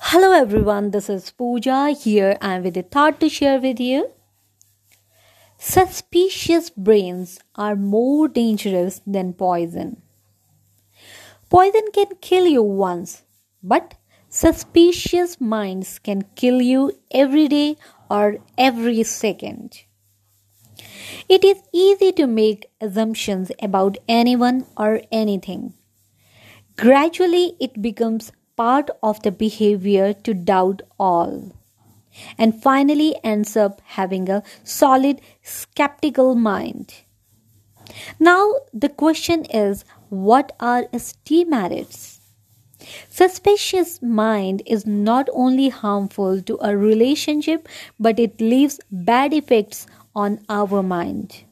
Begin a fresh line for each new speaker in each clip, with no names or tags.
Hello everyone, this is Pooja here and with a thought to share with you. Suspicious brains are more dangerous than poison. Poison can kill you once, but suspicious minds can kill you every day or every second. It is easy to make assumptions about anyone or anything. Gradually, it becomes part of the behavior to doubt all and finally ends up having a solid skeptical mind. Now, the question is what are its demerits? Suspicious mind is not only harmful to a relationship, but it leaves bad effects on our mind.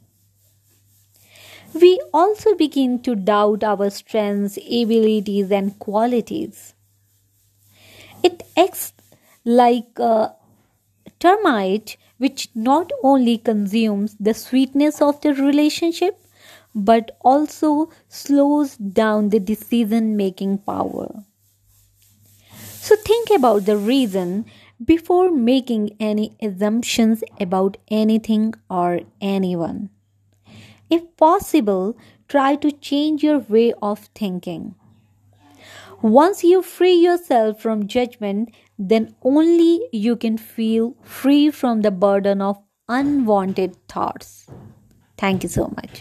We also begin to doubt our strengths, abilities, and qualities. It acts like a termite which not only consumes the sweetness of the relationship but also slows down the decision making power. So think about the reason before making any assumptions about anything or anyone. If possible, try to change your way of thinking. Once you free yourself from judgment, then only you can feel free from the burden of unwanted thoughts. Thank you so much.